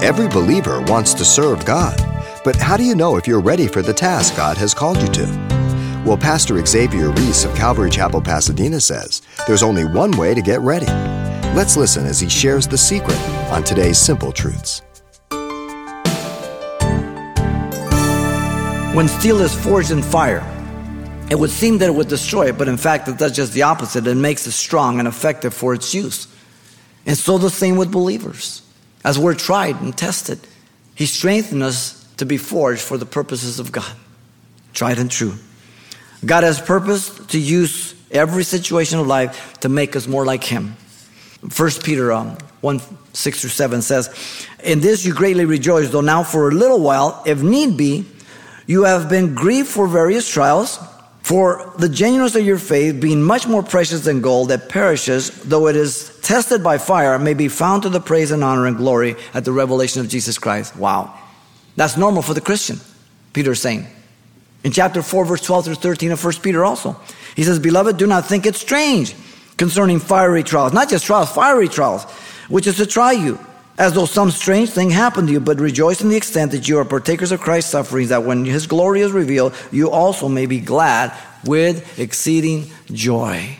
Every believer wants to serve God. But how do you know if you're ready for the task God has called you to? Well, Pastor Xavier Reese of Calvary Chapel, Pasadena says there's only one way to get ready. Let's listen as he shares the secret on today's Simple Truths. When steel is forged in fire, it would seem that it would destroy it, but in fact, it does just the opposite. It makes it strong and effective for its use. And so the same with believers. As we're tried and tested, He strengthened us to be forged for the purposes of God. Tried and true. God has purposed to use every situation of life to make us more like Him. First Peter um, 1 6 through 7 says, In this you greatly rejoice, though now for a little while, if need be, you have been grieved for various trials for the genuineness of your faith, being much more precious than gold that perishes, though it is tested by fire, may be found to the praise and honor and glory at the revelation of Jesus Christ. Wow. That's normal for the Christian, Peter is saying. In chapter 4, verse 12 through 13 of 1 Peter also. He says, Beloved, do not think it strange concerning fiery trials. Not just trials, fiery trials, which is to try you as though some strange thing happened to you, but rejoice in the extent that you are partakers of Christ's sufferings, that when his glory is revealed, you also may be glad with exceeding joy.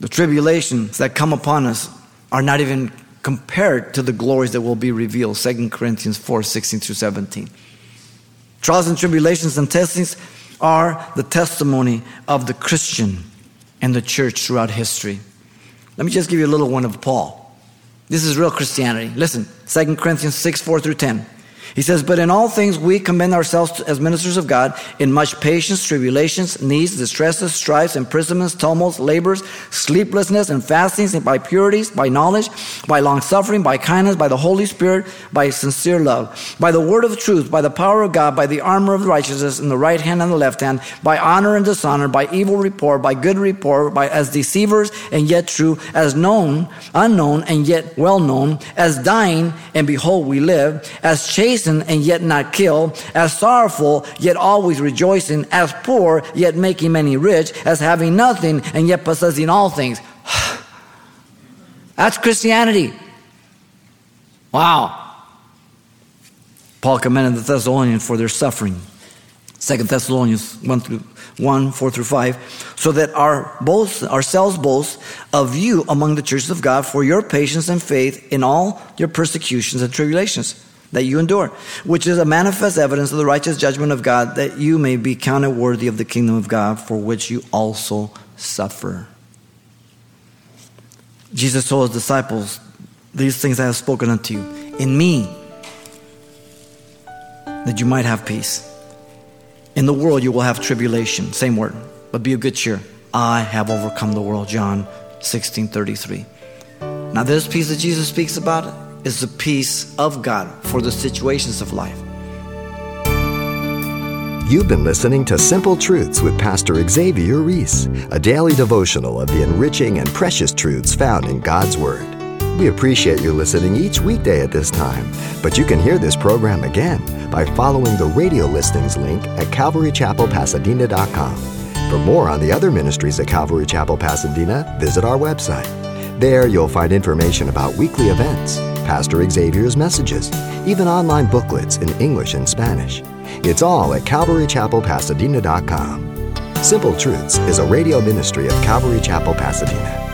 The tribulations that come upon us are not even compared to the glories that will be revealed. 2 Corinthians 4 16 through 17. Trials and tribulations and testings are the testimony of the Christian and the church throughout history. Let me just give you a little one of Paul. This is real Christianity. Listen, 2 Corinthians 6 4 through 10. He says, But in all things we commend ourselves as ministers of God in much patience, tribulations, needs, distresses, strifes, imprisonments, tumults, labors, sleeplessness, and fastings, and by purities, by knowledge, by long suffering, by kindness, by the Holy Spirit, by sincere love, by the word of truth, by the power of God, by the armor of righteousness in the right hand and the left hand, by honor and dishonor, by evil report, by good report, by as deceivers and yet true, as known, unknown, and yet well known, as dying, and behold we live, as chaste chasten and yet not kill, as sorrowful yet always rejoicing, as poor yet making many rich, as having nothing and yet possessing all things. That's Christianity. Wow. Paul commended the Thessalonians for their suffering. Second Thessalonians 1 through 1, 4 through 5, so that our both ourselves boast of you among the churches of God for your patience and faith in all your persecutions and tribulations that you endure, which is a manifest evidence of the righteous judgment of God, that you may be counted worthy of the kingdom of God, for which you also suffer. Jesus told his disciples, These things I have spoken unto you, in me, that you might have peace. In the world you will have tribulation, same word, but be of good cheer. I have overcome the world, John 16 33. Now, this peace that Jesus speaks about is the peace of God for the situations of life. You've been listening to Simple Truths with Pastor Xavier Reese, a daily devotional of the enriching and precious truths found in God's Word. We appreciate you listening each weekday at this time, but you can hear this program again by following the radio listings link at calvarychapelpasadena.com. For more on the other ministries at Calvary Chapel Pasadena, visit our website. There you'll find information about weekly events Pastor Xavier's messages, even online booklets in English and Spanish. It's all at CalvaryChapelPasadena.com. Simple Truths is a radio ministry of Calvary Chapel, Pasadena.